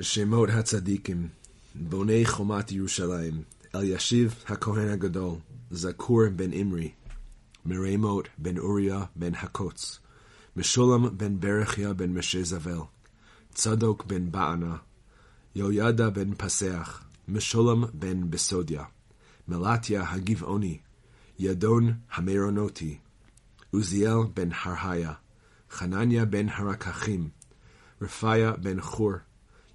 שמות הצדיקים, בוני חומת ירושלים, אלישיב הכהן הגדול, זכור בן אמרי, מרימות בן אוריה בן הקוץ, משולם בן ברכיה בן משה זבל, צדוק בן בענה, יהוידע בן פסח, משולם בן בסודיה, מלטיה הגבעוני, ידון המרונותי, עוזיאל בן הרהיה, חנניה בן הרקחים, רפאיה בן חור,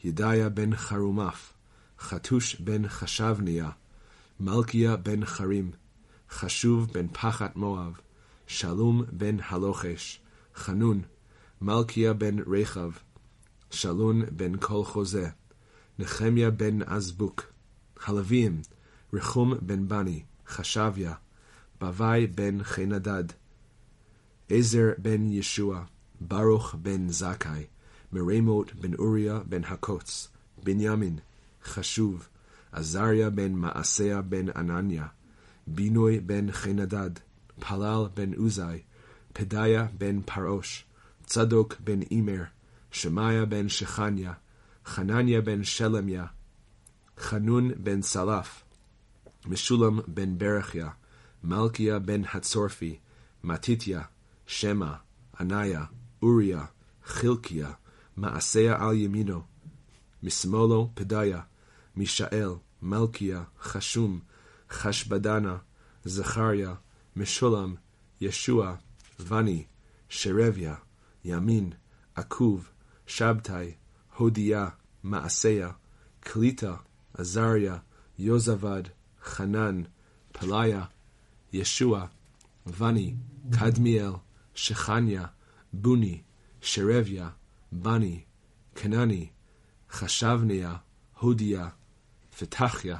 ידיה בן חרומף, חתוש בן חשבניה, מלכיה בן חרים, חשוב בן פחת מואב, שלום בן הלוחש, חנון, מלכיה בן רחב, שלון בן כל חוזה, נחמיה בן עזבוק, הלווים, רחום בן בני, חשביה, בבי בן חנדד, עזר בן ישוע, ברוך בן זכאי, מרימות בן אוריה בן הקוץ, בנימין, חשוב, עזריה בן מעשיה בן ענניה, בינוי בן חנדד, פלל בן עוזי, פדיה בן פרוש, צדוק בן אימר, שמעיה בן שכניה, חנניה בן שלמיה, חנון בן סלף, משולם בן ברכיה, מלכיה בן הצורפי, מתתיה, שמע, עניה, אוריה, חילקיה, מעשיה על ימינו, משמאלו פדיה, מישאל, מלכיה, חשום, חשבדנה, זכריה, משולם, ישוע, בני, שרביה, ימין, עקוב, שבתאי, הודיה, מעשיה, קליטה, עזריה, יוזבד, חנן, פליה, ישוע, בני, קדמיאל, שכניה, בוני, שרביה, בני, קנני, חשבניה, הודיה, פתחיה,